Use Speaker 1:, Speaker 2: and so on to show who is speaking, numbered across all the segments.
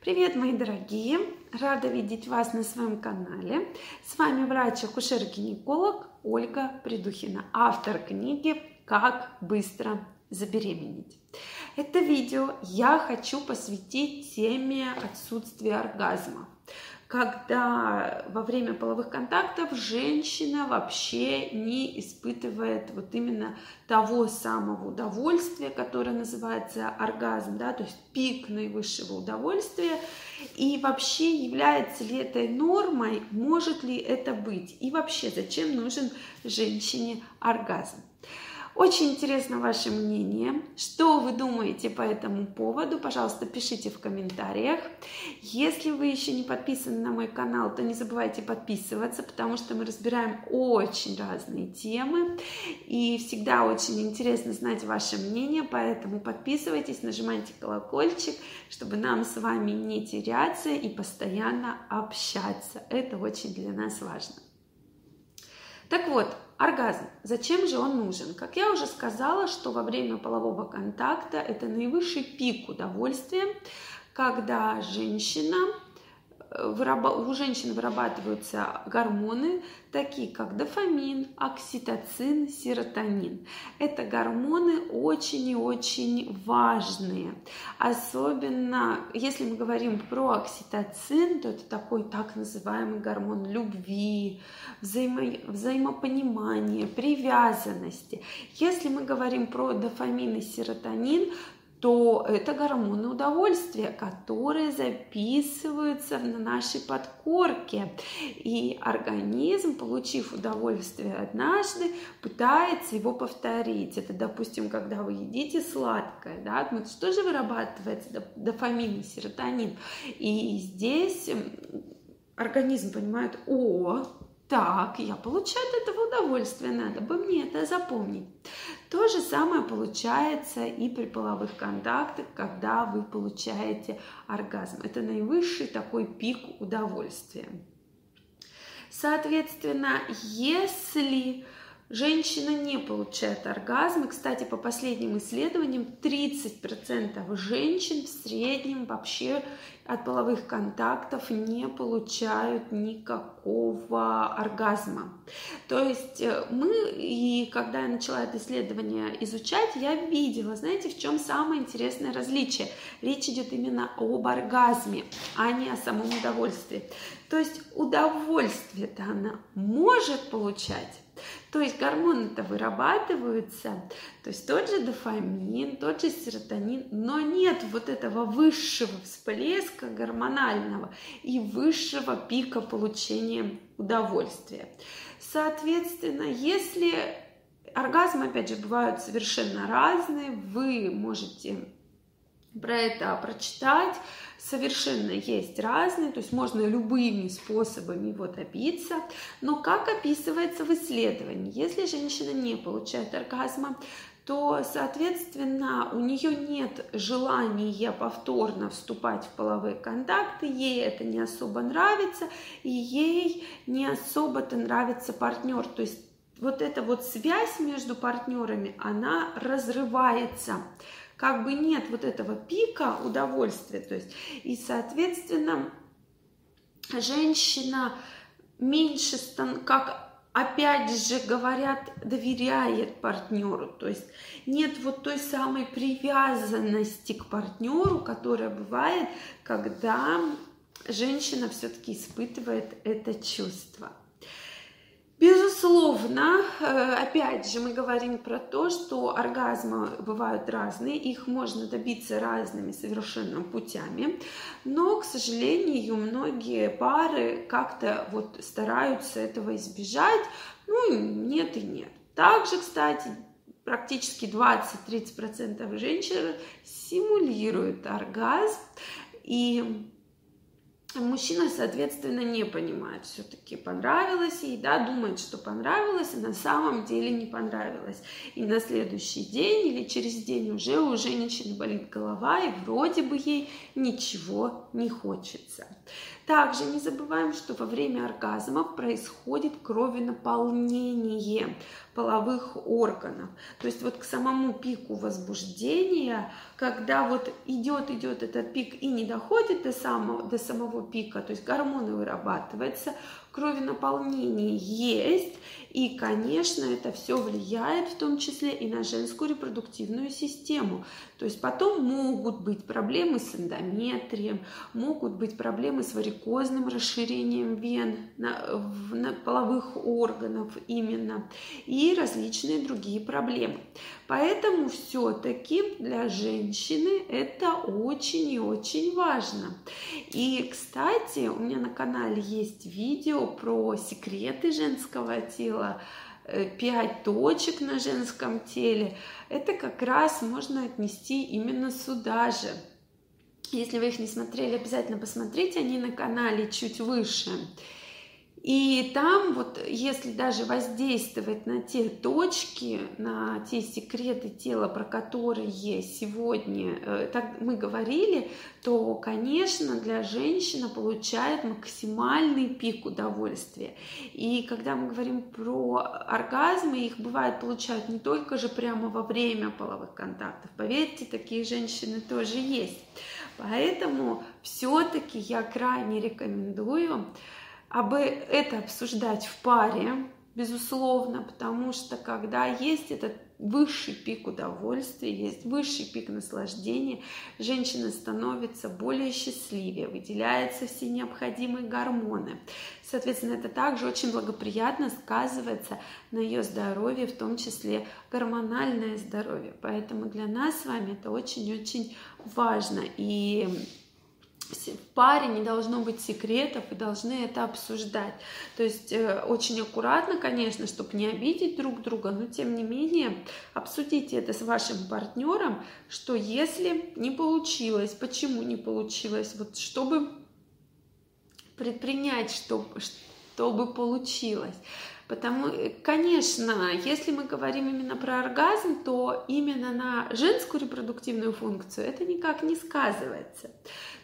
Speaker 1: Привет, мои дорогие! Рада видеть вас на своем канале. С вами врач-акушер-гинеколог Ольга Придухина, автор книги «Как быстро забеременеть». Это видео я хочу посвятить теме отсутствия оргазма когда во время половых контактов женщина вообще не испытывает вот именно того самого удовольствия, которое называется оргазм, да, то есть пик наивысшего удовольствия, и вообще является ли это нормой, может ли это быть, и вообще зачем нужен женщине оргазм. Очень интересно ваше мнение. Что вы думаете по этому поводу? Пожалуйста, пишите в комментариях. Если вы еще не подписаны на мой канал, то не забывайте подписываться, потому что мы разбираем очень разные темы. И всегда очень интересно знать ваше мнение, поэтому подписывайтесь, нажимайте колокольчик, чтобы нам с вами не теряться и постоянно общаться. Это очень для нас важно. Так вот, оргазм. Зачем же он нужен? Как я уже сказала, что во время полового контакта это наивысший пик удовольствия, когда женщина у женщин вырабатываются гормоны, такие как дофамин, окситоцин, серотонин. Это гормоны очень и очень важные. Особенно, если мы говорим про окситоцин, то это такой так называемый гормон любви, взаимо, взаимопонимания, привязанности. Если мы говорим про дофамин и серотонин, то это гормоны удовольствия, которые записываются на нашей подкорке. И организм, получив удовольствие однажды, пытается его повторить. Это, допустим, когда вы едите сладкое, да, что же вырабатывается? Дофамин и серотонин. И здесь организм понимает, о, так, я получаю от этого удовольствие, надо бы мне это запомнить. То же самое получается и при половых контактах, когда вы получаете оргазм. Это наивысший такой пик удовольствия. Соответственно, если женщина не получает оргазм, и, кстати, по последним исследованиям 30% женщин в среднем вообще от половых контактов не получают никакого оргазма. То есть э, мы, и когда я начала это исследование изучать, я видела, знаете, в чем самое интересное различие. Речь идет именно об оргазме, а не о самом удовольствии. То есть удовольствие-то она может получать, то есть гормоны-то вырабатываются, то есть тот же дофамин, тот же серотонин, но нет вот этого высшего всплеска гормонального и высшего пика получения удовольствия. Соответственно, если оргазмы, опять же, бывают совершенно разные, вы можете про это прочитать. Совершенно есть разные, то есть можно любыми способами его добиться. Но как описывается в исследовании, если женщина не получает оргазма, то, соответственно, у нее нет желания повторно вступать в половые контакты, ей это не особо нравится, и ей не особо-то нравится партнер. То есть вот эта вот связь между партнерами, она разрывается как бы нет вот этого пика удовольствия, то есть, и, соответственно, женщина меньше, как опять же говорят, доверяет партнеру, то есть нет вот той самой привязанности к партнеру, которая бывает, когда женщина все-таки испытывает это чувство. Безусловно, э, опять же, мы говорим про то, что оргазмы бывают разные, их можно добиться разными совершенно путями, но, к сожалению, многие пары как-то вот стараются этого избежать, ну, нет и нет. Также, кстати, практически 20-30% женщин симулируют оргазм, и мужчина, соответственно, не понимает, все-таки понравилось ей, да, думает, что понравилось, а на самом деле не понравилось. И на следующий день или через день уже у женщины болит голова, и вроде бы ей ничего не хочется. Также не забываем, что во время оргазма происходит кровенаполнение половых органов. То есть вот к самому пику возбуждения, когда вот идет, идет этот пик и не доходит до самого, до самого пика, то есть гормоны вырабатываются, кровенаполнение есть, и, конечно, это все влияет в том числе и на женскую репродуктивную систему. То есть потом могут быть проблемы с эндометрием, могут быть проблемы с варикозным расширением вен на, на половых органов именно, и различные другие проблемы. Поэтому все-таки для женщины это очень и очень важно. И, кстати, у меня на канале есть видео про секреты женского тела, э, пять точек на женском теле. Это как раз можно отнести именно сюда же. Если вы их не смотрели, обязательно посмотрите, они на канале чуть выше. И там вот, если даже воздействовать на те точки, на те секреты тела, про которые сегодня э, так мы говорили, то, конечно, для женщины получает максимальный пик удовольствия. И когда мы говорим про оргазмы, их бывает получают не только же прямо во время половых контактов. Поверьте, такие женщины тоже есть. Поэтому все-таки я крайне рекомендую об это обсуждать в паре, безусловно, потому что когда есть этот высший пик удовольствия, есть высший пик наслаждения, женщина становится более счастливее, выделяются все необходимые гормоны. Соответственно, это также очень благоприятно сказывается на ее здоровье, в том числе гормональное здоровье. Поэтому для нас с вами это очень-очень важно. И в паре не должно быть секретов и должны это обсуждать. То есть э, очень аккуратно, конечно, чтобы не обидеть друг друга, но тем не менее обсудите это с вашим партнером, что если не получилось, почему не получилось, вот чтобы предпринять, чтобы, чтобы получилось. Потому, э, конечно, если мы говорим именно про оргазм, то именно на женскую репродуктивную функцию это никак не сказывается.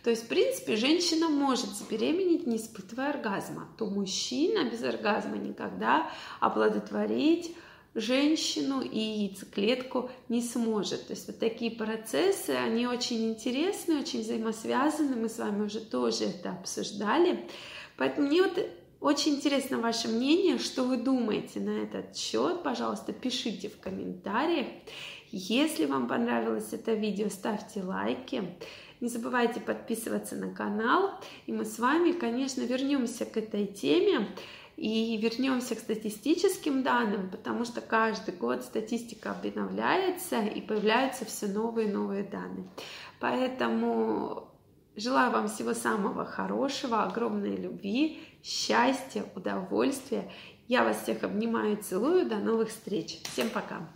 Speaker 1: То есть, в принципе, женщина может забеременеть, не испытывая оргазма, то мужчина без оргазма никогда оплодотворить женщину и яйцеклетку не сможет. То есть вот такие процессы, они очень интересны, очень взаимосвязаны, мы с вами уже тоже это обсуждали. Поэтому мне вот очень интересно ваше мнение, что вы думаете на этот счет. Пожалуйста, пишите в комментариях. Если вам понравилось это видео, ставьте лайки. Не забывайте подписываться на канал. И мы с вами, конечно, вернемся к этой теме и вернемся к статистическим данным, потому что каждый год статистика обновляется и появляются все новые и новые данные. Поэтому желаю вам всего самого хорошего, огромной любви счастья, удовольствия. Я вас всех обнимаю, целую. До новых встреч. Всем пока.